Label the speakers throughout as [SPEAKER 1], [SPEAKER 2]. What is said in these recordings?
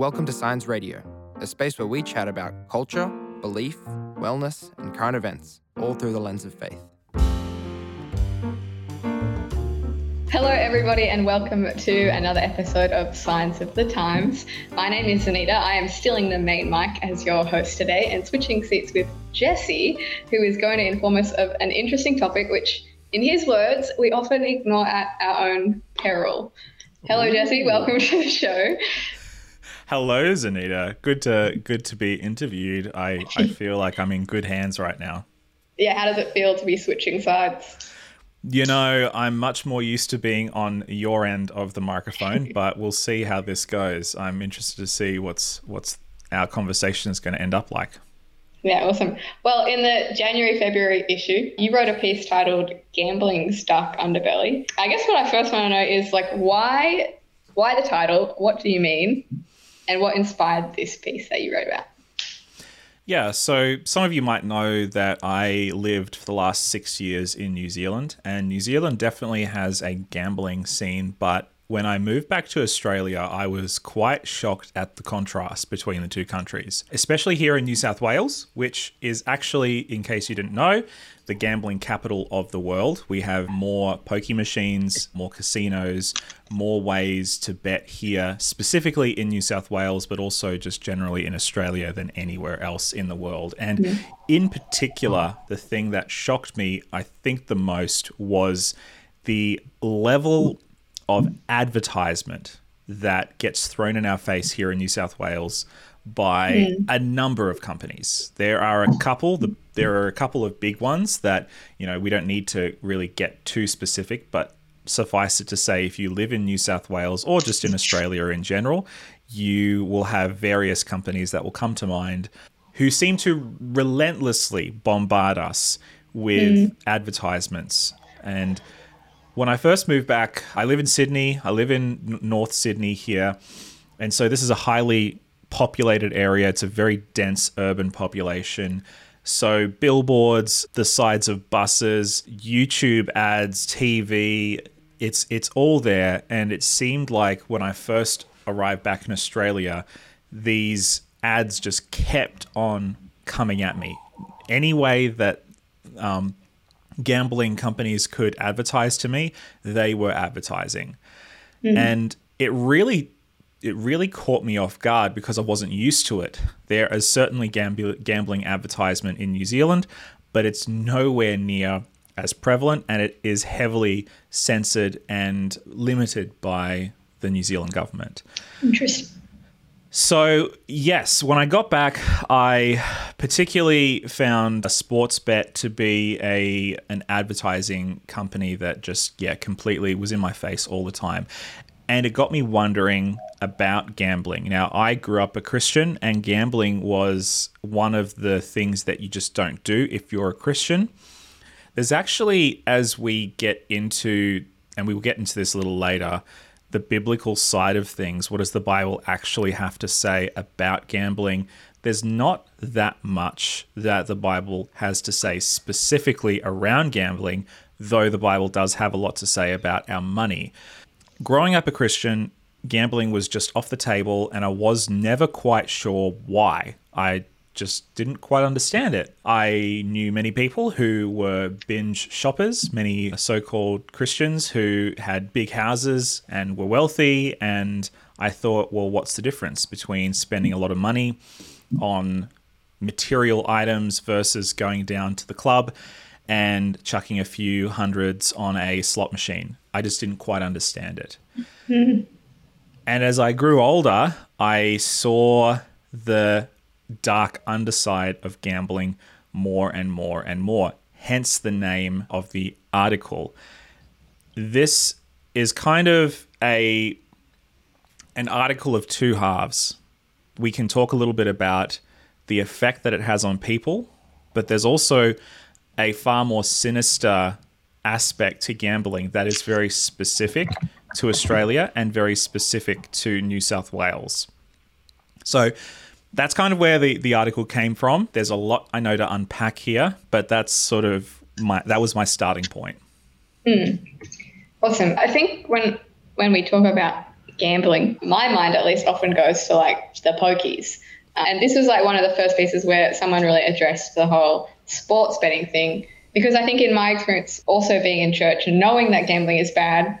[SPEAKER 1] Welcome to Science Radio, a space where we chat about culture, belief, wellness, and current events, all through the lens of faith.
[SPEAKER 2] Hello, everybody, and welcome to another episode of Signs of the Times. My name is Zanita. I am stealing the main mic as your host today and switching seats with Jesse, who is going to inform us of an interesting topic, which, in his words, we often ignore at our own peril. Hello, Jesse. Welcome to the show.
[SPEAKER 3] Hello, Zanita. Good to good to be interviewed. I, I feel like I'm in good hands right now.
[SPEAKER 2] Yeah, how does it feel to be switching sides?
[SPEAKER 3] You know, I'm much more used to being on your end of the microphone, but we'll see how this goes. I'm interested to see what's what's our conversation is going to end up like.
[SPEAKER 2] Yeah, awesome. Well, in the January February issue, you wrote a piece titled "Gambling's Dark Underbelly." I guess what I first want to know is like why why the title? What do you mean? And what inspired this piece that you wrote about?
[SPEAKER 3] Yeah, so some of you might know that I lived for the last six years in New Zealand, and New Zealand definitely has a gambling scene, but when I moved back to Australia, I was quite shocked at the contrast between the two countries, especially here in New South Wales, which is actually, in case you didn't know, the gambling capital of the world. We have more pokie machines, more casinos, more ways to bet here, specifically in New South Wales, but also just generally in Australia than anywhere else in the world. And yeah. in particular, the thing that shocked me, I think, the most was the level of advertisement that gets thrown in our face here in New South Wales by mm. a number of companies. There are a couple, the, there are a couple of big ones that, you know, we don't need to really get too specific, but suffice it to say, if you live in New South Wales or just in Australia in general, you will have various companies that will come to mind who seem to relentlessly bombard us with mm. advertisements. And when I first moved back, I live in Sydney. I live in North Sydney here. And so this is a highly populated area. It's a very dense urban population. So billboards, the sides of buses, YouTube ads, TV, it's it's all there and it seemed like when I first arrived back in Australia, these ads just kept on coming at me. Any way that um, gambling companies could advertise to me, they were advertising. Mm-hmm. And it really it really caught me off guard because I wasn't used to it. There is certainly gambling advertisement in New Zealand, but it's nowhere near as prevalent and it is heavily censored and limited by the New Zealand government.
[SPEAKER 2] Interesting.
[SPEAKER 3] So, yes, when I got back, I particularly found a Sportsbet to be a an advertising company that just yeah, completely was in my face all the time. And it got me wondering about gambling. Now, I grew up a Christian and gambling was one of the things that you just don't do if you're a Christian. There's actually as we get into and we will get into this a little later, the biblical side of things. What does the Bible actually have to say about gambling? There's not that much that the Bible has to say specifically around gambling, though the Bible does have a lot to say about our money. Growing up a Christian, gambling was just off the table, and I was never quite sure why. I just didn't quite understand it. I knew many people who were binge shoppers, many so called Christians who had big houses and were wealthy. And I thought, well, what's the difference between spending a lot of money on material items versus going down to the club and chucking a few hundreds on a slot machine? I just didn't quite understand it. and as I grew older, I saw the dark underside of gambling more and more and more. Hence the name of the article. This is kind of a an article of two halves. We can talk a little bit about the effect that it has on people, but there's also a far more sinister aspect to gambling that is very specific to Australia and very specific to New South Wales. So, that's kind of where the, the article came from. There's a lot I know to unpack here, but that's sort of my that was my starting point.
[SPEAKER 2] Mm. Awesome. I think when when we talk about gambling, my mind at least often goes to like the pokies. And this was like one of the first pieces where someone really addressed the whole sports betting thing. Because I think in my experience, also being in church and knowing that gambling is bad,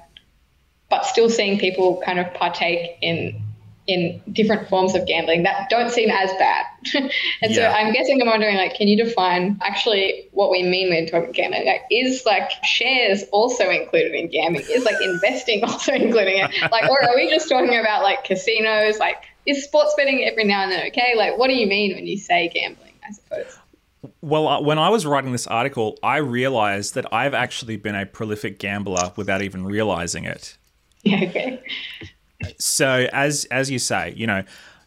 [SPEAKER 2] but still seeing people kind of partake in in different forms of gambling that don't seem as bad. and yeah. so I'm guessing I'm wondering like, can you define actually what we mean when talking gambling? Like, is like shares also included in gambling? Is like investing also including it? Like, or are we just talking about like casinos? Like, is sports betting every now and then okay? Like, what do you mean when you say gambling? I suppose.
[SPEAKER 3] Well, uh, when I was writing this article, I realized that I've actually been a prolific gambler without even realizing it.
[SPEAKER 2] Yeah, okay.
[SPEAKER 3] So as as you say, you know,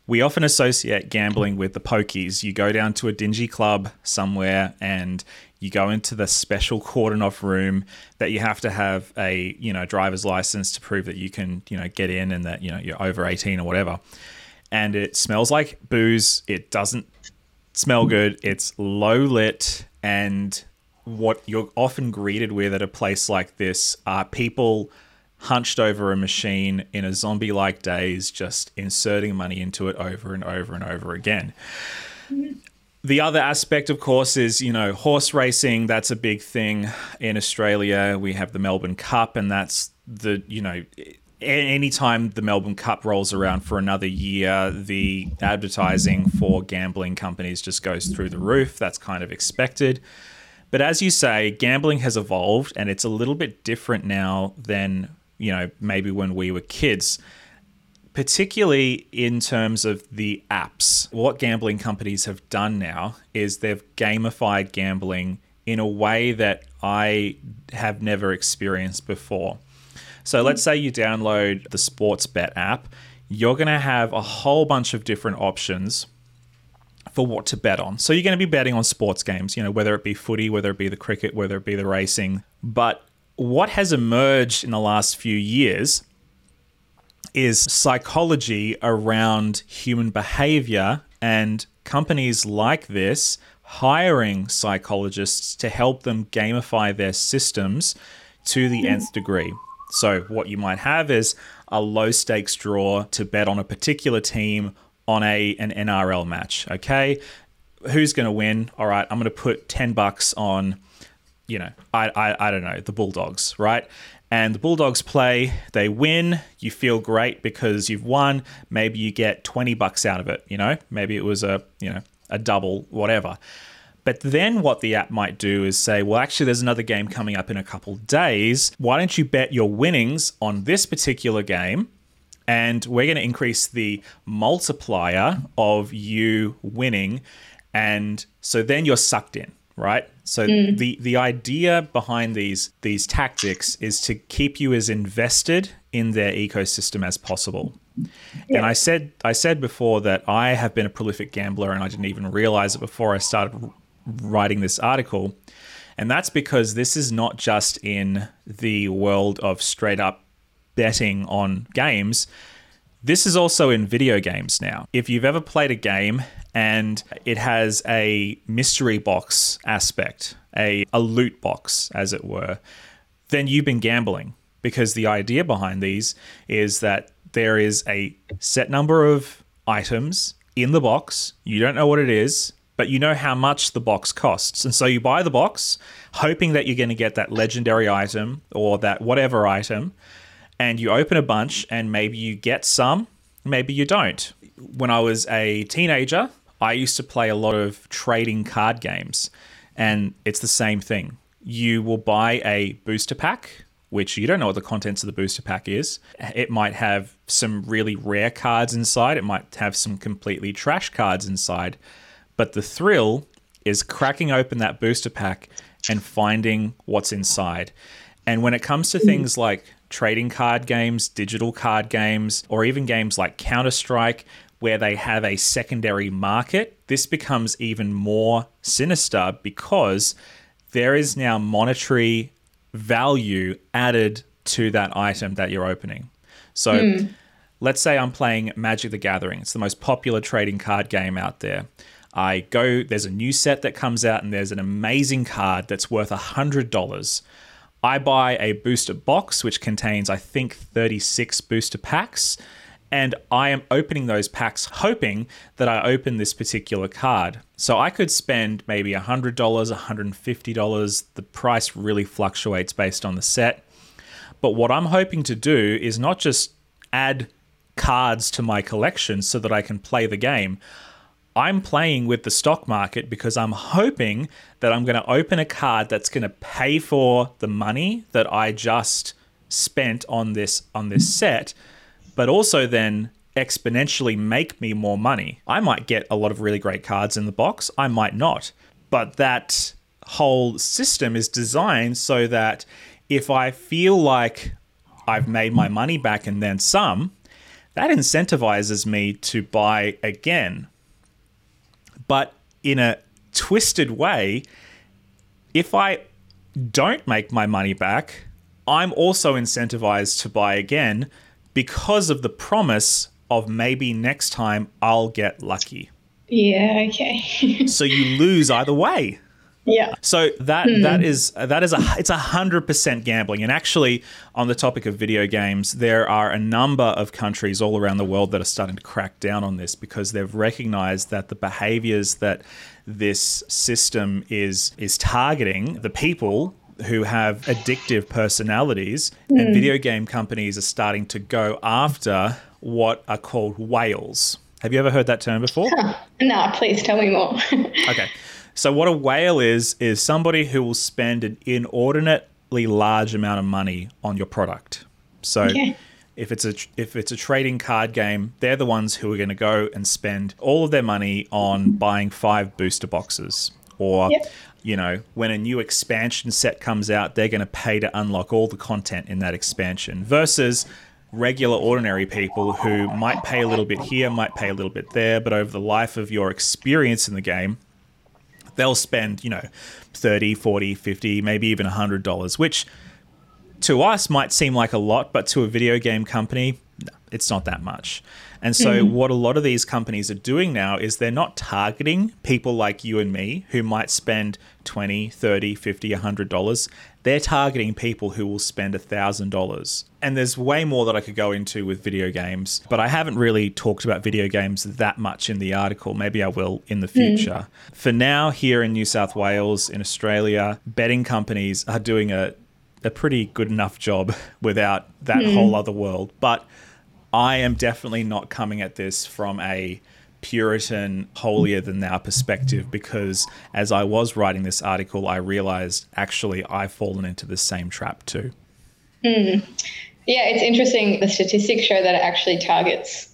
[SPEAKER 3] we often associate gambling with the pokies. You go down to a dingy club somewhere and you go into the special cordon off room that you have to have a you know driver's license to prove that you can you know get in and that you know you're over 18 or whatever. And it smells like booze. It doesn't smell good. It's low lit. And what you're often greeted with at a place like this are people hunched over a machine in a zombie like daze, just inserting money into it over and over and over again. The other aspect, of course, is you know horse racing. That's a big thing in Australia. We have the Melbourne Cup, and that's the you know anytime the Melbourne Cup rolls around for another year, the advertising for gambling companies just goes through the roof. That's kind of expected. But as you say, gambling has evolved and it's a little bit different now than you know, maybe when we were kids, particularly in terms of the apps. What gambling companies have done now is they've gamified gambling in a way that I have never experienced before. So let's say you download the Sportsbet app, you're going to have a whole bunch of different options for what to bet on. So you're going to be betting on sports games, you know, whether it be footy, whether it be the cricket, whether it be the racing. But what has emerged in the last few years is psychology around human behavior and companies like this hiring psychologists to help them gamify their systems to the mm-hmm. nth degree. So, what you might have is a low stakes draw to bet on a particular team on a an NRL match. Okay, who's going to win? All right, I'm going to put ten bucks on you know, I, I, I don't know, the Bulldogs, right? And the Bulldogs play, they win, you feel great because you've won. Maybe you get 20 bucks out of it, you know? Maybe it was a, you know, a double, whatever. But then what the app might do is say, well, actually, there's another game coming up in a couple days. Why don't you bet your winnings on this particular game? And we're going to increase the multiplier of you winning. And so then you're sucked in, right? So mm. the the idea behind these these tactics is to keep you as invested in their ecosystem as possible. Yeah. And I said I said before that I have been a prolific gambler and I didn't even realize it before I started writing this article. And that's because this is not just in the world of straight up betting on games. This is also in video games now. If you've ever played a game and it has a mystery box aspect, a, a loot box, as it were, then you've been gambling because the idea behind these is that there is a set number of items in the box. You don't know what it is, but you know how much the box costs. And so you buy the box, hoping that you're going to get that legendary item or that whatever item. And you open a bunch, and maybe you get some, maybe you don't. When I was a teenager, I used to play a lot of trading card games, and it's the same thing. You will buy a booster pack, which you don't know what the contents of the booster pack is. It might have some really rare cards inside, it might have some completely trash cards inside. But the thrill is cracking open that booster pack and finding what's inside. And when it comes to hmm. things like trading card games, digital card games, or even games like Counter Strike, where they have a secondary market, this becomes even more sinister because there is now monetary value added to that item that you're opening. So mm. let's say I'm playing Magic the Gathering, it's the most popular trading card game out there. I go, there's a new set that comes out, and there's an amazing card that's worth $100. I buy a booster box which contains, I think, 36 booster packs. And I am opening those packs hoping that I open this particular card. So I could spend maybe $100, $150. The price really fluctuates based on the set. But what I'm hoping to do is not just add cards to my collection so that I can play the game. I'm playing with the stock market because I'm hoping that I'm going to open a card that's going to pay for the money that I just spent on this on this set but also then exponentially make me more money. I might get a lot of really great cards in the box, I might not. But that whole system is designed so that if I feel like I've made my money back and then some, that incentivizes me to buy again. But in a twisted way, if I don't make my money back, I'm also incentivized to buy again because of the promise of maybe next time I'll get lucky.
[SPEAKER 2] Yeah, okay.
[SPEAKER 3] so you lose either way.
[SPEAKER 2] Yeah.
[SPEAKER 3] So that hmm. that is that is a it's a hundred percent gambling. And actually, on the topic of video games, there are a number of countries all around the world that are starting to crack down on this because they've recognized that the behaviors that this system is is targeting the people who have addictive personalities, mm. and hmm. video game companies are starting to go after what are called whales. Have you ever heard that term before? Huh.
[SPEAKER 2] No, please tell me more.
[SPEAKER 3] okay. So, what a whale is, is somebody who will spend an inordinately large amount of money on your product. So, okay. if it's a if it's a trading card game, they're the ones who are going to go and spend all of their money on buying five booster boxes or yep you know, when a new expansion set comes out, they're going to pay to unlock all the content in that expansion versus regular ordinary people who might pay a little bit here, might pay a little bit there, but over the life of your experience in the game, they'll spend, you know, 30, 40, 50, maybe even $100, which to us might seem like a lot, but to a video game company, no, it's not that much. And so, mm. what a lot of these companies are doing now is they're not targeting people like you and me who might spend 20, 30, 50, $100. They're targeting people who will spend $1,000. And there's way more that I could go into with video games, but I haven't really talked about video games that much in the article. Maybe I will in the mm. future. Mm. For now, here in New South Wales, in Australia, betting companies are doing a, a pretty good enough job without that mm. whole other world. But I am definitely not coming at this from a Puritan, holier than thou perspective because as I was writing this article, I realized actually I've fallen into the same trap too.
[SPEAKER 2] Mm. Yeah, it's interesting. The statistics show that it actually targets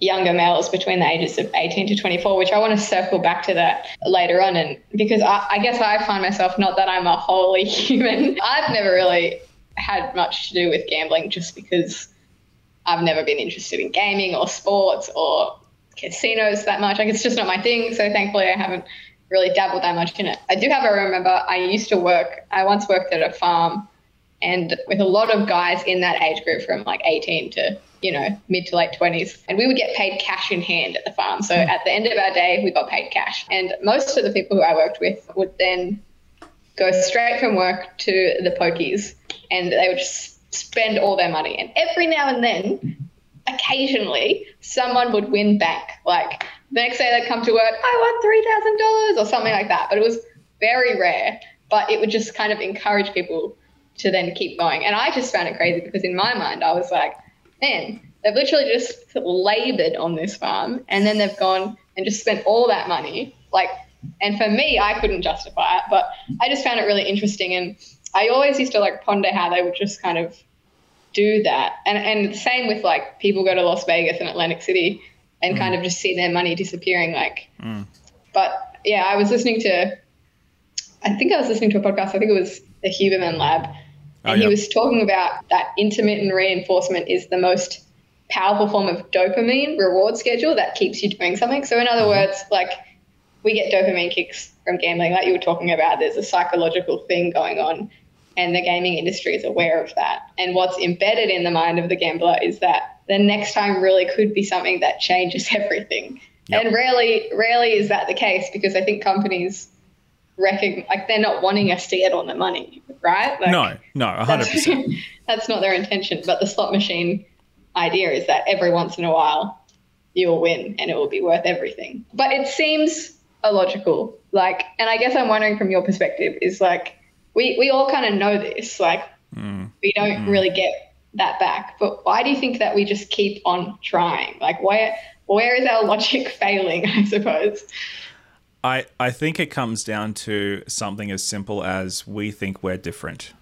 [SPEAKER 2] younger males between the ages of 18 to 24, which I want to circle back to that later on. And because I, I guess I find myself not that I'm a holy human, I've never really had much to do with gambling just because I've never been interested in gaming or sports or casinos that much. Like it's just not my thing. So thankfully, I haven't really dabbled that much in it. I do have a remember. I used to work. I once worked at a farm, and with a lot of guys in that age group from like 18 to you know mid to late 20s, and we would get paid cash in hand at the farm. So hmm. at the end of our day, we got paid cash, and most of the people who I worked with would then go straight from work to the pokies, and they would just spend all their money. And every now and then, occasionally, someone would win back. Like the next day they'd come to work, I won $3,000 or something like that. But it was very rare. But it would just kind of encourage people to then keep going. And I just found it crazy because in my mind, I was like, man, they've literally just labored on this farm and then they've gone and just spent all that money. Like, and for me, I couldn't justify it, but I just found it really interesting. And I always used to like ponder how they would just kind of do that. And and the same with like people go to Las Vegas and Atlantic City and mm. kind of just see their money disappearing like mm. but yeah, I was listening to I think I was listening to a podcast, I think it was the Huberman Lab. And oh, he was talking about that intermittent reinforcement is the most powerful form of dopamine reward schedule that keeps you doing something. So in other mm-hmm. words, like we get dopamine kicks from gambling, like you were talking about. There's a psychological thing going on and the gaming industry is aware of that. And what's embedded in the mind of the gambler is that the next time really could be something that changes everything. Yep. And rarely, rarely is that the case because I think companies recognize like they're not wanting us to get all the money, right? Like,
[SPEAKER 3] no, no, hundred percent.
[SPEAKER 2] that's not their intention. But the slot machine idea is that every once in a while you'll win and it will be worth everything. But it seems illogical. Like, and I guess I'm wondering from your perspective is like we we all kind of know this. Like, mm. we don't mm-hmm. really get that back. But why do you think that we just keep on trying? Like, where where is our logic failing? I suppose.
[SPEAKER 3] I, I think it comes down to something as simple as we think we're different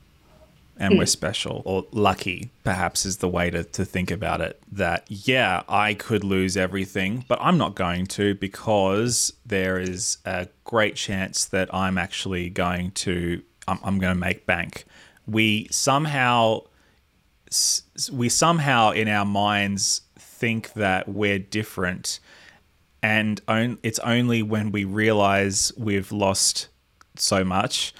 [SPEAKER 3] and we're hmm. special or lucky, perhaps is the way to, to think about it. That, yeah, I could lose everything, but I'm not going to because there is a great chance that I'm actually going to, I'm, I'm going to make bank. We somehow, we somehow in our minds think that we're different and on, it's only when we realize we've lost so much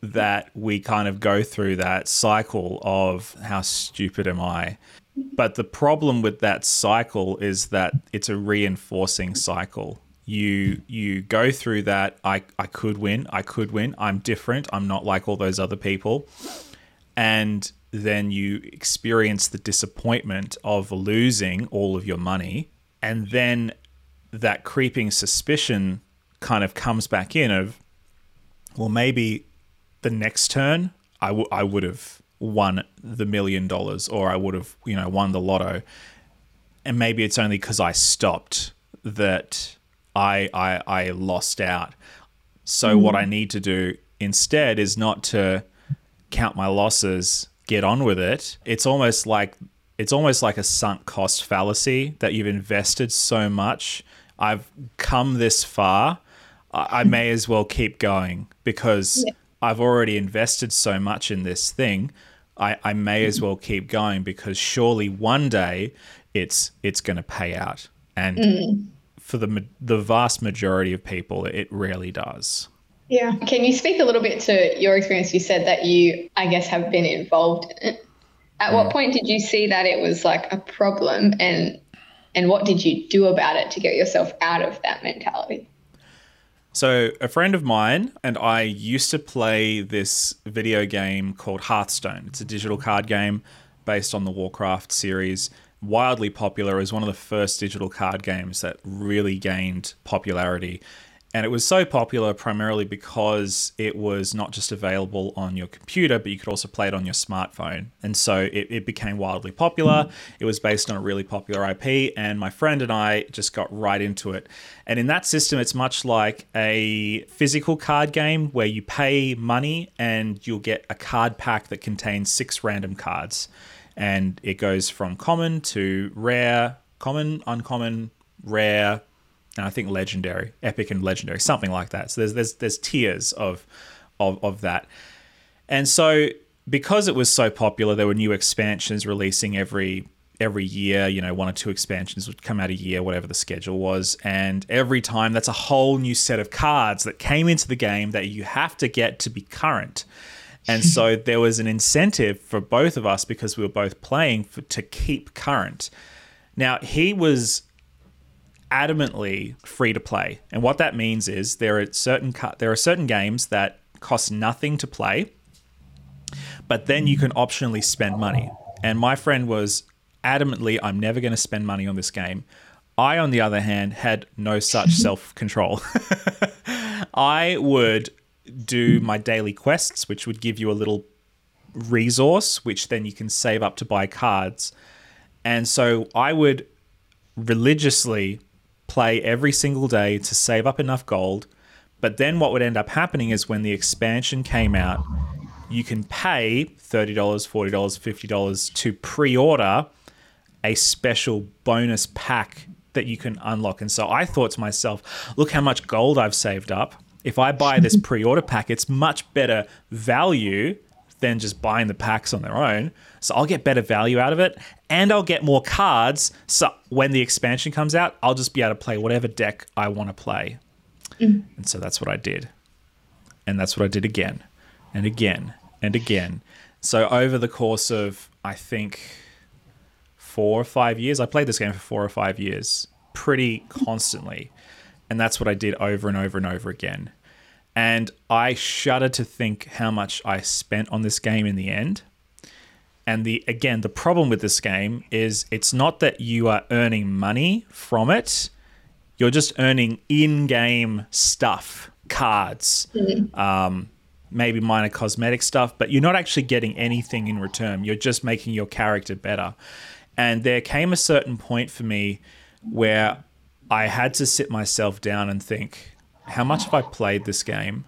[SPEAKER 3] that we kind of go through that cycle of how stupid am I. But the problem with that cycle is that it's a reinforcing cycle. You you go through that I, I could win, I could win, I'm different, I'm not like all those other people. And then you experience the disappointment of losing all of your money. And then that creeping suspicion kind of comes back in of, well, maybe the next turn I, w- I would have won the million dollars or I would have, you know, won the lotto. And maybe it's only because I stopped that I, I, I lost out. So mm-hmm. what I need to do instead is not to count my losses, get on with it. It's almost like it's almost like a sunk cost fallacy that you've invested so much. I've come this far. I, I may as well keep going because I've already invested so much in this thing. I, I may as well keep going because surely one day it's it's going to pay out. And mm. for the the vast majority of people, it rarely does.
[SPEAKER 2] Yeah. Can you speak a little bit to your experience? You said that you, I guess, have been involved in it. At what mm. point did you see that it was like a problem, and and what did you do about it to get yourself out of that mentality?
[SPEAKER 3] So, a friend of mine and I used to play this video game called Hearthstone. It's a digital card game based on the Warcraft series. Wildly popular, it was one of the first digital card games that really gained popularity. And it was so popular primarily because it was not just available on your computer, but you could also play it on your smartphone. And so it, it became wildly popular. It was based on a really popular IP, and my friend and I just got right into it. And in that system, it's much like a physical card game where you pay money and you'll get a card pack that contains six random cards. And it goes from common to rare, common, uncommon, rare, and I think legendary, epic and legendary, something like that. So there's there's there's tiers of of of that. And so because it was so popular, there were new expansions releasing every every year, you know, one or two expansions would come out a year, whatever the schedule was. And every time that's a whole new set of cards that came into the game that you have to get to be current. And so there was an incentive for both of us because we were both playing for, to keep current. Now, he was adamantly free to play. And what that means is there are certain there are certain games that cost nothing to play, but then you can optionally spend money. And my friend was adamantly, I'm never going to spend money on this game. I, on the other hand, had no such self control. I would do my daily quests, which would give you a little resource, which then you can save up to buy cards. And so I would religiously play every single day to save up enough gold. But then what would end up happening is when the expansion came out, you can pay $30, $40, $50 to pre order a special bonus pack that you can unlock. And so I thought to myself, look how much gold I've saved up. If I buy this pre order pack, it's much better value than just buying the packs on their own. So I'll get better value out of it and I'll get more cards. So when the expansion comes out, I'll just be able to play whatever deck I want to play. Mm. And so that's what I did. And that's what I did again and again and again. So over the course of, I think, four or five years, I played this game for four or five years pretty constantly. And that's what I did over and over and over again. And I shudder to think how much I spent on this game in the end. And the again, the problem with this game is it's not that you are earning money from it. You're just earning in-game stuff, cards, um, maybe minor cosmetic stuff, but you're not actually getting anything in return. You're just making your character better. And there came a certain point for me where I had to sit myself down and think, how much have I played this game?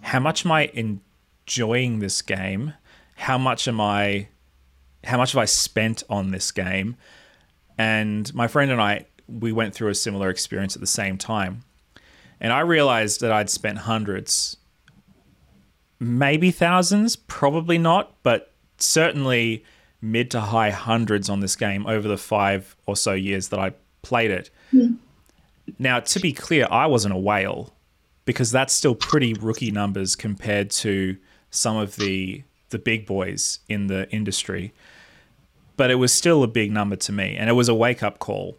[SPEAKER 3] How much am I enjoying this game? How much am I how much have I spent on this game? And my friend and I we went through a similar experience at the same time. And I realized that I'd spent hundreds, maybe thousands, probably not, but certainly mid to high hundreds on this game over the five or so years that I played it. Hmm. Now, to be clear, I wasn't a whale because that's still pretty rookie numbers compared to some of the the big boys in the industry. But it was still a big number to me, and it was a wake up call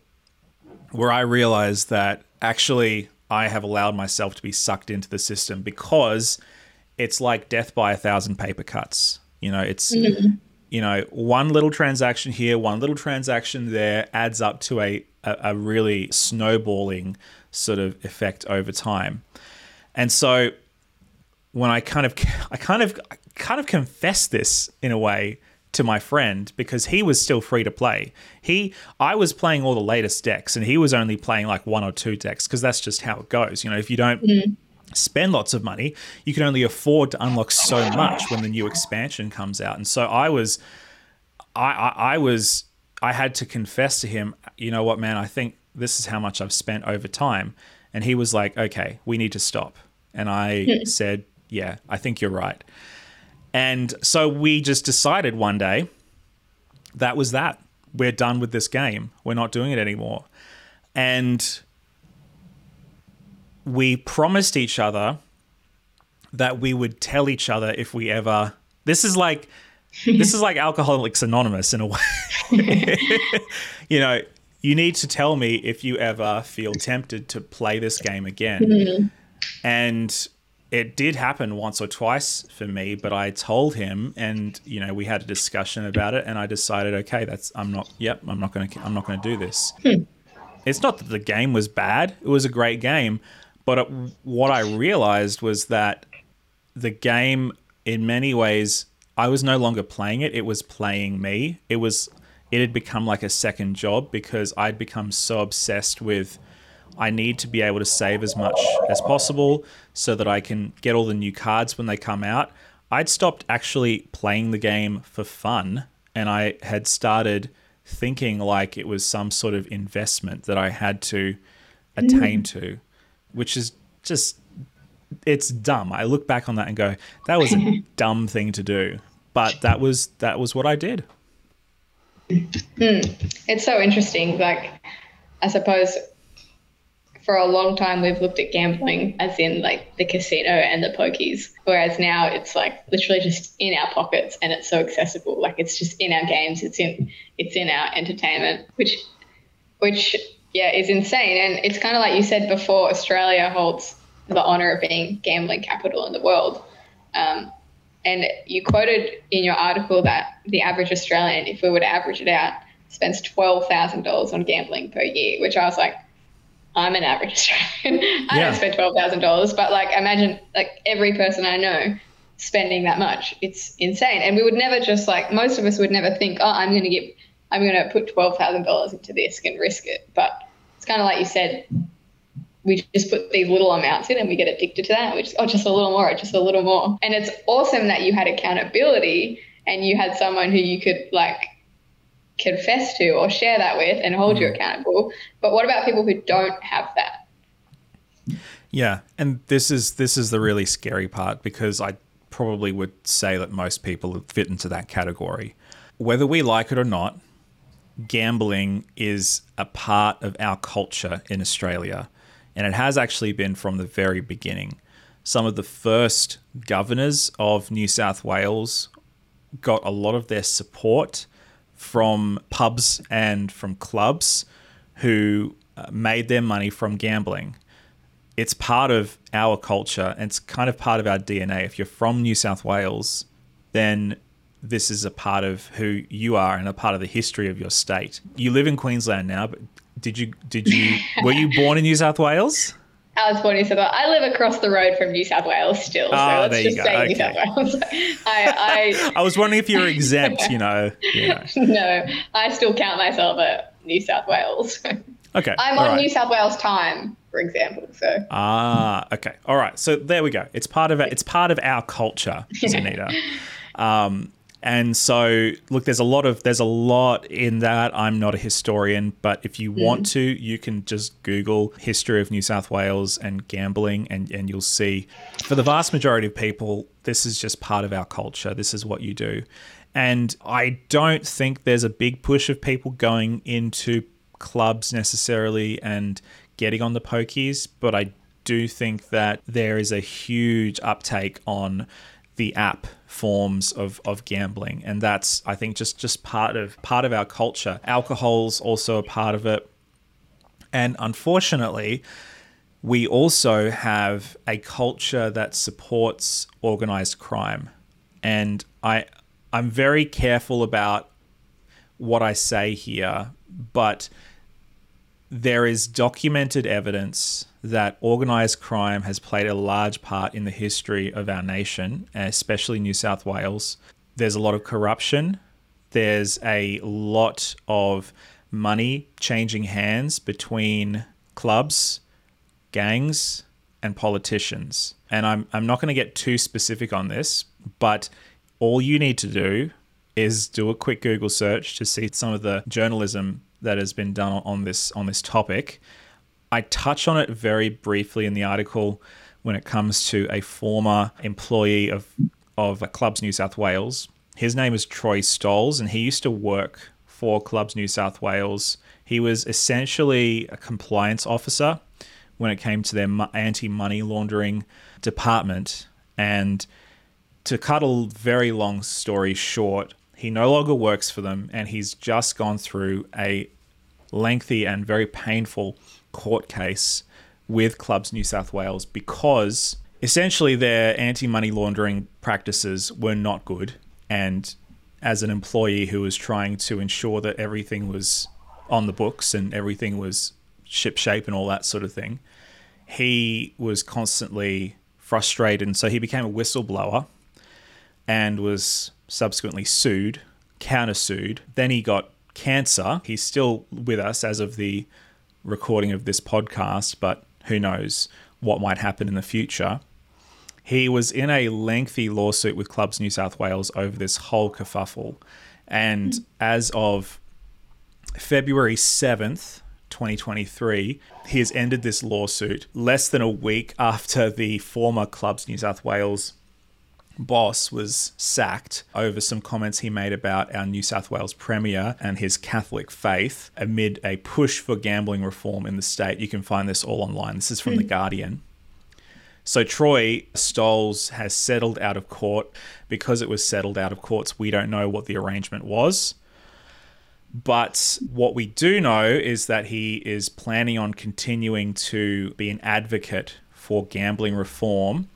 [SPEAKER 3] where I realized that actually I have allowed myself to be sucked into the system because it's like death by a thousand paper cuts. You know, it's mm-hmm. you know one little transaction here, one little transaction there adds up to a a, a really snowballing sort of effect over time. And so when I kind of I kind of I kind of confessed this in a way to my friend because he was still free to play. He I was playing all the latest decks and he was only playing like one or two decks because that's just how it goes. You know, if you don't mm-hmm. spend lots of money, you can only afford to unlock so much when the new expansion comes out. And so I was I, I, I was I had to confess to him, you know what, man, I think this is how much I've spent over time. And he was like, okay, we need to stop. And I hmm. said, yeah, I think you're right. And so we just decided one day that was that. We're done with this game. We're not doing it anymore. And we promised each other that we would tell each other if we ever this is like this is like alcoholics anonymous in a way. You know you need to tell me if you ever feel tempted to play this game again. Mm-hmm. And it did happen once or twice for me but i told him and you know we had a discussion about it and i decided okay that's i'm not yep i'm not going to i'm not going to do this. Hmm. It's not that the game was bad it was a great game but it, what i realized was that the game in many ways i was no longer playing it it was playing me it was it had become like a second job because i'd become so obsessed with I need to be able to save as much as possible so that I can get all the new cards when they come out. I'd stopped actually playing the game for fun and I had started thinking like it was some sort of investment that I had to attain mm. to, which is just it's dumb. I look back on that and go, that was a dumb thing to do. But that was that was what I did. Hmm.
[SPEAKER 2] It's so interesting. Like, I suppose for a long time we've looked at gambling as in like the casino and the pokies, whereas now it's like literally just in our pockets and it's so accessible. Like it's just in our games. It's in it's in our entertainment, which which yeah is insane. And it's kind of like you said before. Australia holds the honor of being gambling capital in the world. Um, and you quoted in your article that the average Australian, if we were to average it out, spends twelve thousand dollars on gambling per year. Which I was like, I'm an average Australian. I
[SPEAKER 3] Yeah.
[SPEAKER 2] don't spend twelve thousand dollars, but like imagine like every person I know spending that much. It's insane. And we would never just like most of us would never think, oh, I'm going to give, I'm going to put twelve thousand dollars into this and risk it. But it's kind of like you said, we just put these little amounts in and we get addicted to that. We just, oh, just a little more, just a little more. And it's awesome that you had accountability and you had someone who you could like confess to or share that with and hold you mm. accountable. But what about people who don't have that?
[SPEAKER 3] Yeah, and this is this is the really scary part because I probably would say that most people fit into that category. Whether we like it or not, gambling is a part of our culture in Australia, and it has actually been from the very beginning. Some of the first governors of New South Wales got a lot of their support from pubs and from clubs who uh, made their money from gambling it's part of our culture and it's kind of part of our DNA. If you're from New South Wales, then this is a part of who you are and a part of the history of your state. You live in Queensland now, but did you did you were you born in New South Wales?
[SPEAKER 2] I was born in New South Wales. I live across the road from New South Wales still. So
[SPEAKER 3] Ah,
[SPEAKER 2] let's just
[SPEAKER 3] go.
[SPEAKER 2] say New South Wales. I,
[SPEAKER 3] I was wondering if you're exempt, you know. You know.
[SPEAKER 2] I no, I still count myself a New South Wales.
[SPEAKER 3] Okay.
[SPEAKER 2] I'm on
[SPEAKER 3] right.
[SPEAKER 2] New South Wales time, for example. So
[SPEAKER 3] Ah, okay. All right. So there we go. It's part of it. It's part of our culture, Zanita. um, and so look, there's a lot of there's a lot in that. I'm not a historian, but if you want mm. to, you can just Google history of New South Wales and gambling, and and you'll see. For the vast majority of people, this is just part of our culture. This is what you do. And I don't think there's a big push of people going into clubs necessarily and getting on the pokies, but I do think that there is a huge uptake on the app forms of, of gambling and that's I think just just part of part of our culture. Alcohol's also a part of it. And unfortunately, we also have a culture that supports organized crime. And I I'm very careful about what I say here, but there is documented evidence that organized crime has played a large part in the history of our nation, especially New South Wales. There's a lot of corruption. There's a lot of money changing hands between clubs, gangs, and politicians. And I'm, I'm not going to get too specific on this, but all you need to do is do a quick Google search to see some of the journalism that has been done on this on this topic. I touch on it very briefly in the article when it comes to a former employee of of Clubs New South Wales. His name is Troy Stolz, and he used to work for Clubs New South Wales. He was essentially a compliance officer when it came to their anti money laundering department. And to cut a very long story short, he no longer works for them and he's just gone through a lengthy and very painful court case with Clubs New South Wales because essentially their anti money laundering practices were not good. And as an employee who was trying to ensure that everything was on the books and everything was ship shape and all that sort of thing, he was constantly frustrated. And so he became a whistleblower and was subsequently sued, countersued. Then he got cancer. He's still with us as of the recording of this podcast, but who knows what might happen in the future. He was in a lengthy lawsuit with Clubs New South Wales over this whole kerfuffle. And hmm. as of February 7th, 2023, he has ended this lawsuit less than a week after the former Clubs New South Wales boss was sacked over some comments he made about our New South Wales Premier and his Catholic faith amid a push for gambling reform in the state. You can find this all online. This is from The hmm. Guardian. So Troy Stolz has settled out of court. Because it was settled out of courts, we don't know what the arrangement was. But what we do know is that he is planning on continuing to be an advocate for gambling reform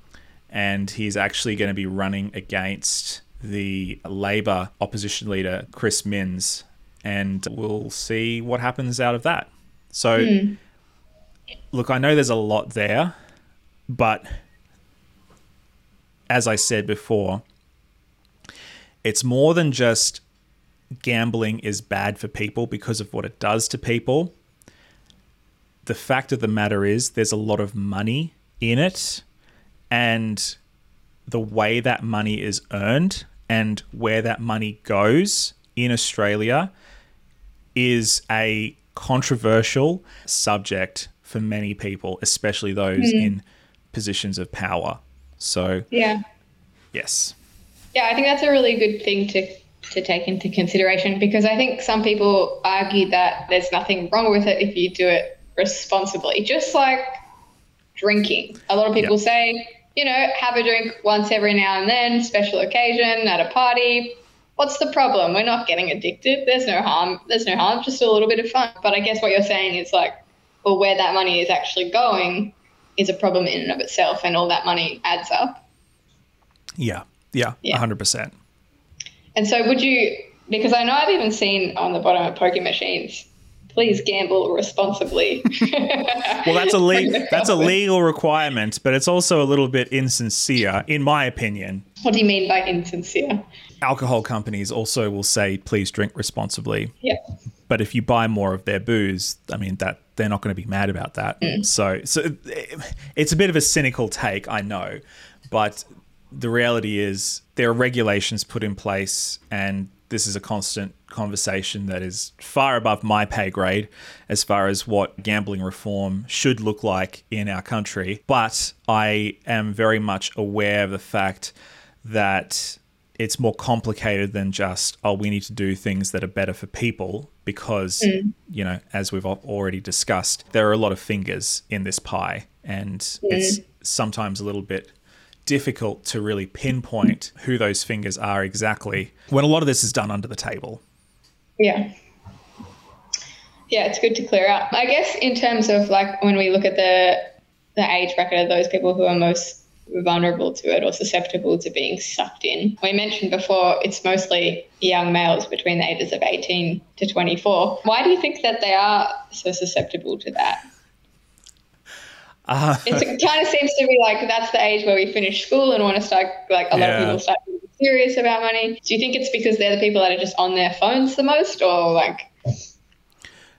[SPEAKER 3] and he's actually going to be running against the Labor opposition leader, Chris Minns, and we'll see what happens out of that. So, hmm. look, I know there's a lot there, but as I said before, it's more than just gambling is bad for people because of what it does to people. The fact of the matter is, there's a lot of money in it and the way that money is earned and where that money goes in Australia is a controversial subject for many people, especially those hmm. in positions of power. So,
[SPEAKER 2] yeah,
[SPEAKER 3] yes.
[SPEAKER 2] yeah, I think that's a really good thing to to take into consideration because I think some people argue that there's nothing wrong with it if you do it responsibly, just like drinking. A lot of people
[SPEAKER 3] Yeah.
[SPEAKER 2] say, you know, have a drink once every now and then, special occasion, at a party. What's the problem? We're not getting addicted. There's no harm. There's no harm, just a little bit of fun. But I guess what you're saying is like, well, where that money is actually going is a problem in and of itself, and all that money adds up.
[SPEAKER 3] Yeah, yeah,
[SPEAKER 2] Yeah.
[SPEAKER 3] 100%.
[SPEAKER 2] And so, would you? Because I know I've even seen on the bottom of poker machines, please gamble responsibly.
[SPEAKER 3] Well, that's a le- that's a legal requirement, but it's also a little bit insincere, in my opinion.
[SPEAKER 2] What do you mean by insincere?
[SPEAKER 3] Alcohol companies also will say, "Please drink responsibly."
[SPEAKER 2] Yeah.
[SPEAKER 3] But if you buy more of their booze, I mean that they're not going to be mad about that. Mm. So, so it's a bit of a cynical take, I know, but the reality is there are regulations put in place, and this is a constant conversation that is far above my pay grade as far as what gambling reform should look like in our country. But I am very much aware of the fact that it's more complicated than just oh we need to do things that are better for people because mm. you know as we've already discussed there are a lot of fingers in this pie. And it's mm. sometimes a little bit difficult to really pinpoint who those fingers are exactly when a lot of this is done under the table
[SPEAKER 2] Yeah. Yeah, it's good to clear up. I guess in terms of like when we look at the the age bracket of those people who are most vulnerable to it or susceptible to being sucked in. We mentioned before it's mostly young males between the ages of 18 to 24. Why do you think that they are so susceptible to that?
[SPEAKER 3] Uh,
[SPEAKER 2] it kind of seems to be like that's the age where we finish school and want to start, like a lot
[SPEAKER 3] Yeah.
[SPEAKER 2] of people start being serious about money. Do you think it's because they're the people that are just on their phones the most or like,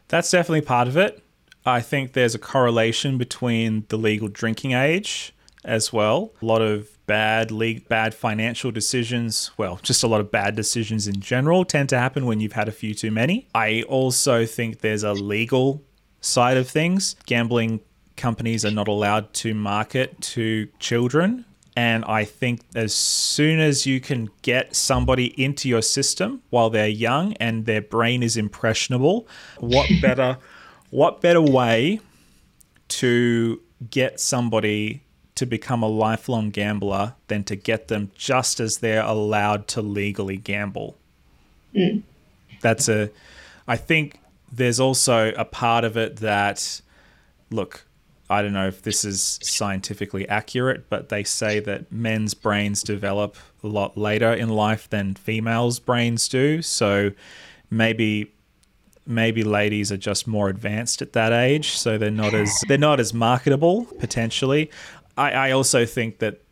[SPEAKER 3] That's definitely part of it. I think there's a correlation between the legal drinking age as well. A lot of bad league, bad financial decisions. Well, just a lot of bad decisions in general tend to happen when you've had a few too many. I also think there's a legal side of things. Gambling companies are not allowed to market to children. And I think as soon as you can get somebody into your system while they're young and their brain is impressionable, what better what better way to get somebody to become a lifelong gambler than to get them just as they're allowed to legally gamble? Mm. That's a I think there's also a part of it that look, I don't know if this is scientifically accurate, but they say that men's brains develop a lot later in life than females' brains do. So maybe maybe ladies are just more advanced at that age, so they're not as they're not as marketable potentially. I, I also think that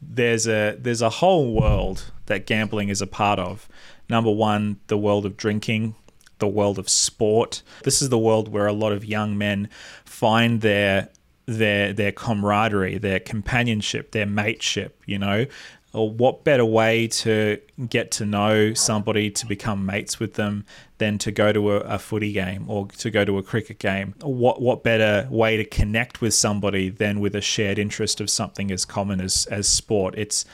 [SPEAKER 3] there's a there's a whole world that gambling is a part of. Number one, the world of drinking, the world of sport. This is the world where a lot of young men find their their their camaraderie, their companionship, their mateship, you know. Or what better way to get to know somebody to become mates with them than to go to a, a footy game or to go to a cricket game? What what better way to connect with somebody than with a shared interest of something as common as as sport? It's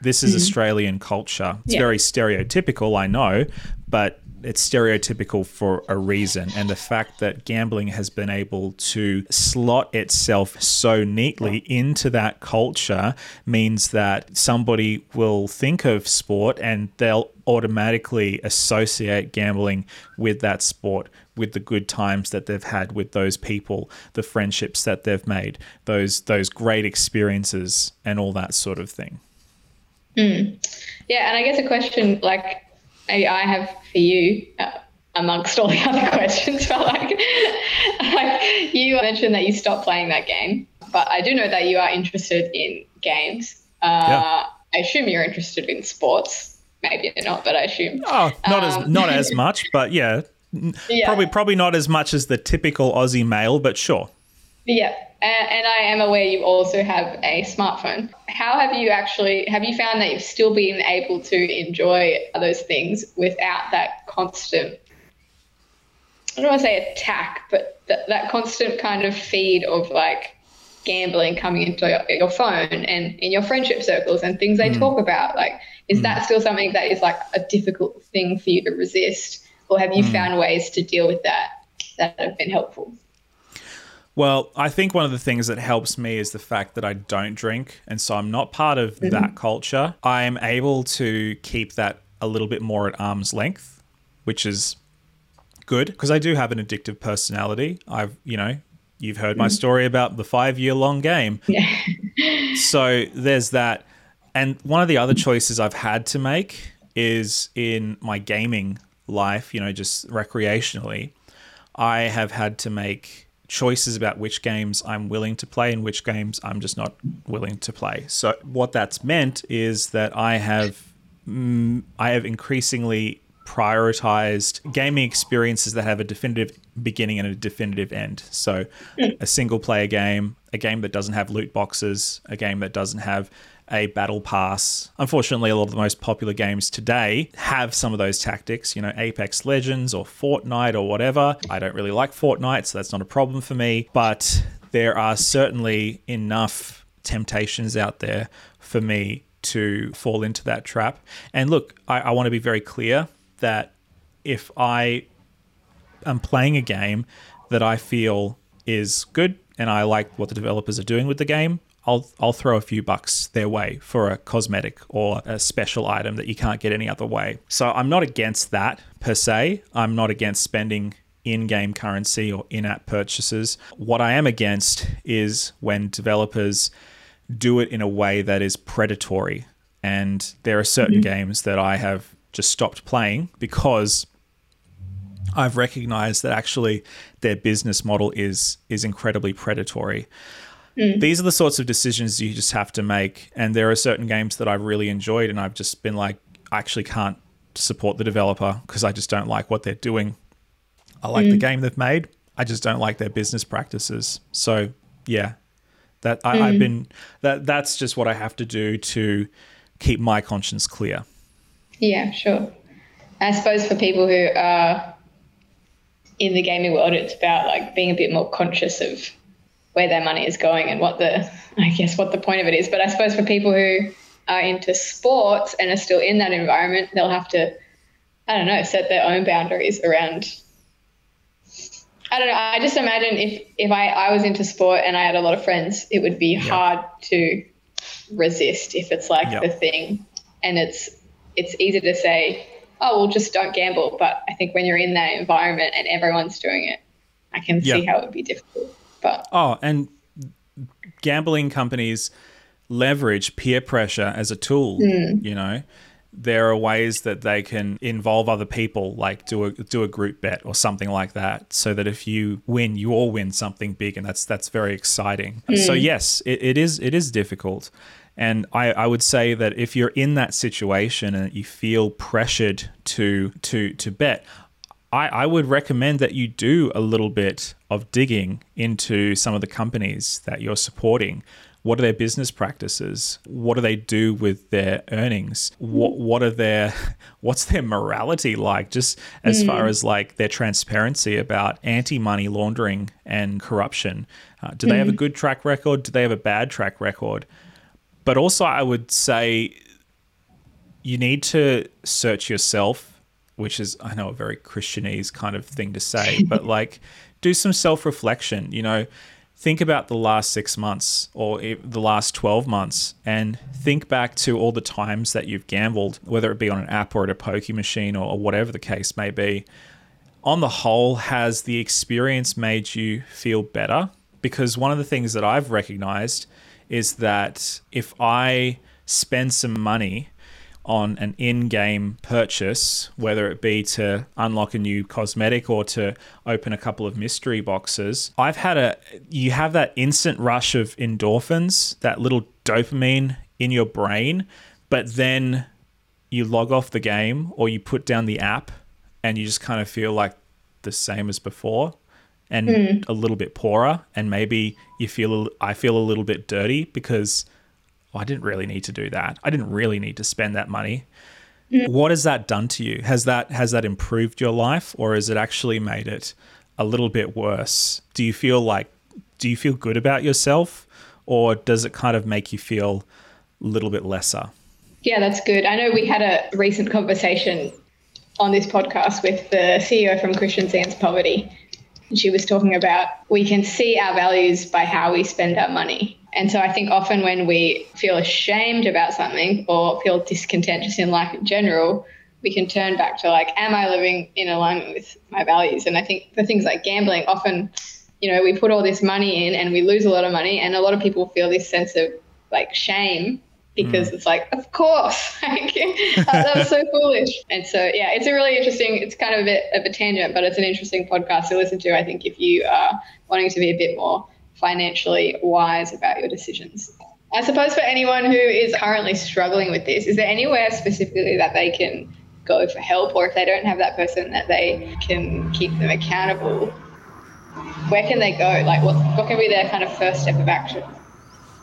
[SPEAKER 3] this is mm-hmm. Australian culture. It's
[SPEAKER 2] Yeah.
[SPEAKER 3] very stereotypical, I know, but it's stereotypical for a reason. And the fact that gambling has been able to slot itself so neatly into that culture means that somebody will think of sport and they'll automatically associate gambling with that sport with the good times that they've had with those people the friendships that they've made those those great experiences and all that sort of thing mm.
[SPEAKER 2] Yeah, and I guess a question like I I have for you, uh, amongst all the other questions, but like, like you mentioned that you stopped playing that game, but I do know that you are interested in games. Uh,
[SPEAKER 3] Yeah.
[SPEAKER 2] I assume you're interested in sports. Maybe not, but I assume.
[SPEAKER 3] Oh, not as not as much, but yeah,
[SPEAKER 2] Yeah.
[SPEAKER 3] probably probably not as much as the typical Aussie male, but sure.
[SPEAKER 2] Yeah, and, and I am aware you also have a smartphone. How have you actually have you found that you've still been able to enjoy those things without that constant? I don't want to say attack, but th- that constant kind of feed of like gambling coming into your, your phone and in your friendship circles and things they hmm. talk about. Like, is that hmm. still something that is like a difficult thing for you to resist, or have you hmm. found ways to deal with that that have been helpful?
[SPEAKER 3] Well, I think one of the things that helps me is the fact that I don't drink, and so I'm not part of mm-hmm. that culture. I am able to keep that a little bit more at arm's length, which is good because I do have an addictive personality. I've, you know, You've heard my mm-hmm. story about the five year long game. Yeah. so there's that. And one of the other choices I've had to make is in my gaming life, you know, just recreationally, I have had to make choices about which games I'm willing to play and which games I'm just not willing to play. So what that's meant is that I have mm, I have increasingly prioritized gaming experiences that have a definitive beginning and a definitive end. So, a single player game, a game that doesn't have loot boxes, a game that doesn't have a battle pass. Unfortunately, a lot of the most popular games today have some of those tactics, you know, Apex Legends or Fortnite or whatever. I don't really like Fortnite, so that's not a problem for me, but there are certainly enough temptations out there for me to fall into that trap. And look, I, I want to be very clear that if I am playing a game that I feel is good and I like what the developers are doing with the game, I'll I'll throw a few bucks their way for a cosmetic or a special item that you can't get any other way. So I'm not against that per se. I'm not against spending in-game currency or in-app purchases. What I am against is when developers do it in a way that is predatory. And there are certain mm-hmm. games that I have just stopped playing because I've recognized that actually their business model is is incredibly predatory. Mm. These are the sorts of decisions you just have to make. And there are certain games that I've really enjoyed, and I've just been like, I actually can't support the developer because I just don't like what they're doing. I like mm. the game they've made. I just don't like their business practices. So yeah, that I, mm. I've been that that's just what I have to do to keep my conscience clear.
[SPEAKER 2] Yeah, sure. I suppose for people who are in the gaming world, it's about like being a bit more conscious of where their money is going and what the I guess what the point of it is. But I suppose for people who are into sports and are still in that environment, they'll have to I don't know, set their own boundaries around I don't know. I just imagine if if I, I was into sport and I had a lot of friends, it would be hard to resist if it's like the thing. And it's it's easy to say, oh, well, just don't gamble. But I think when you're in that environment and everyone's doing it, I can see how it would be difficult. But
[SPEAKER 3] oh, and gambling companies leverage peer pressure as a tool. Mm. You know, there are ways that they can involve other people, like do a do a group bet or something like that, so that if you win, you all win something big, and that's that's very exciting. Mm. So yes, it, it is it is difficult. And I, I would say that if you're in that situation and you feel pressured to to to bet, I, I would recommend that you do a little bit of digging into some of the companies that you're supporting. What are their business practices? What do they do with their earnings? What what are their what's their morality like? Just as mm. far as like their transparency about anti money laundering and corruption. Uh, do they mm. have a mm. good track record? Do they have a bad track record? But also, I would say you need to search yourself which is I know a very Christianese kind of thing to say, but like do some self reflection. You know, think about the last six months or the last 12 months and think back to all the times that you've gambled, whether it be on an app or at a pokie machine or whatever the case may be. On the whole, has the experience made you feel better? Because one of the things that I've recognized is that if I spend some money on an in-game purchase, whether it be to unlock a new cosmetic or to open a couple of mystery boxes, I've had a you have that instant rush of endorphins, that little dopamine in your brain, but then you log off the game or you put down the app and you just kind of feel like the same as before and mm. a little bit poorer and maybe you feel I feel a little bit dirty because oh, I didn't really need to do that. I didn't really need to spend that money. Mm. What has that done to you? Has that has that improved your life or has it actually made it a little bit worse? Do you feel like do you feel good about yourself or does it kind of make you feel a little bit lesser?
[SPEAKER 2] Yeah, that's good. I know we had a recent conversation on this podcast with the CEO from Christian Against Poverty. And she was talking about we can see our values by how we spend our money. And so I think often when we feel ashamed about something or feel discontent just in life in general, we can turn back to like, am I living in alignment with my values? And I think the things like gambling often you know, we put all this money in and we lose a lot of money, and a lot of people feel this sense of like shame because mm. it's like, of course, like, that was so foolish. And so, yeah, it's a really interesting, it's kind of a bit of a tangent, but it's an interesting podcast to listen to, I think, if you are wanting to be a bit more financially wise about your decisions. I suppose for anyone who is currently struggling with this, is there anywhere specifically that they can go for help, or if they don't have that person that they can keep them accountable, where can they go? Like, what, what can be their kind of first step of action?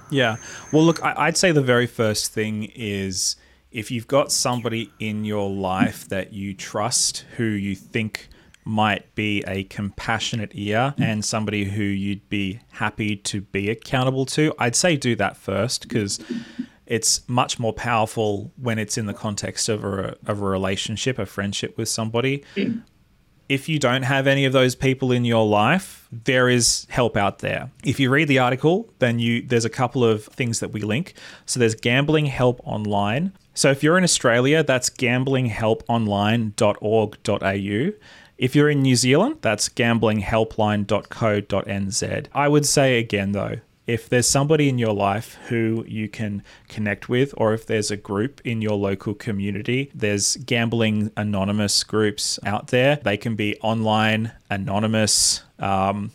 [SPEAKER 3] Yeah. Well, look, I'd say the very first thing is if you've got somebody in your life that you trust who you think might be a compassionate ear and somebody who you'd be happy to be accountable to, I'd say do that first because it's much more powerful when it's in the context of a, of a relationship, a friendship with somebody. If you don't have any of those people in your life, there is help out there. If you read the article, then you there's a couple of things that we link. So there's gambling help online. So if you're in Australia, that's gamblinghelponline.org.au. If you're in New Zealand, that's gamblinghelpline.co.nz. I would say again though, if there's somebody in your life who you can connect with, or if there's a group in your local community, there's gambling anonymous groups out there. They can be online, anonymous. Um,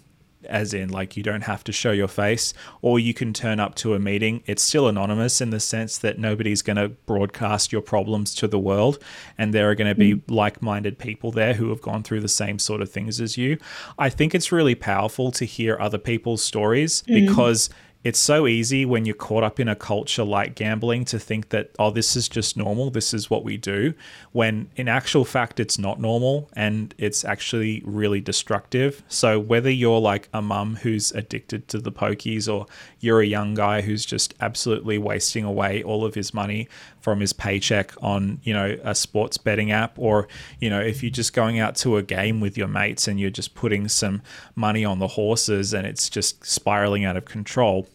[SPEAKER 3] as in like you don't have to show your face or you can turn up to a meeting it's still anonymous in the sense that nobody's going to broadcast your problems to the world and there are going to be mm. like-minded people there who have gone through the same sort of things as you i think it's really powerful to hear other people's stories mm. because it's so easy when you're caught up in a culture like gambling to think that, oh, this is just normal, this is what we do, when in actual fact, it's not normal and it's actually really destructive. So, whether you're like a mum who's addicted to the pokies or you're a young guy who's just absolutely wasting away all of his money from his paycheck on, you know, a sports betting app, or, you know, if you're just going out to a game with your mates and you're just putting some money on the horses and it's just spiraling out of control.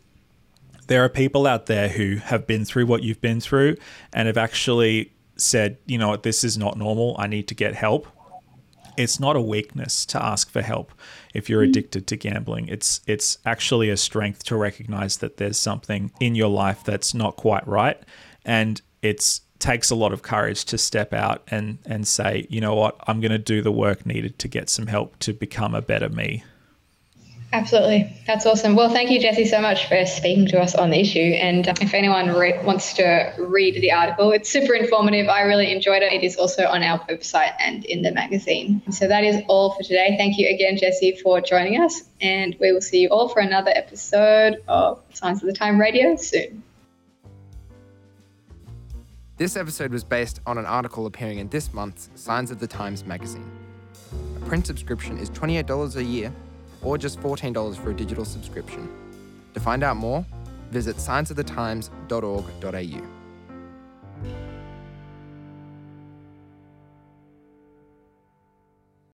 [SPEAKER 3] There are people out there who have been through what you've been through and have actually said, you know what, this is not normal. I need to get help. It's not a weakness to ask for help if you're mm-hmm. addicted to gambling. It's it's actually a strength to recognize that there's something in your life that's not quite right and it takes a lot of courage to step out and and say, you know what, I'm going to do the work needed to get some help to become a better me.
[SPEAKER 2] Absolutely. That's awesome. Well, thank you, Jesse, so much for speaking to us on the issue. And um, if anyone re- wants to read the article, it's super informative. I really enjoyed it. It is also on our website and in the magazine. So that is all for today. Thank you again, Jesse, for joining us. And we will see you all for another episode of Signs of the Times Radio soon.
[SPEAKER 1] This episode was based on an article appearing in this month's Signs of the Times magazine. A print subscription is $28 a year, or just $14 for a digital subscription. To find out more, visit signsofthetimes.org.au.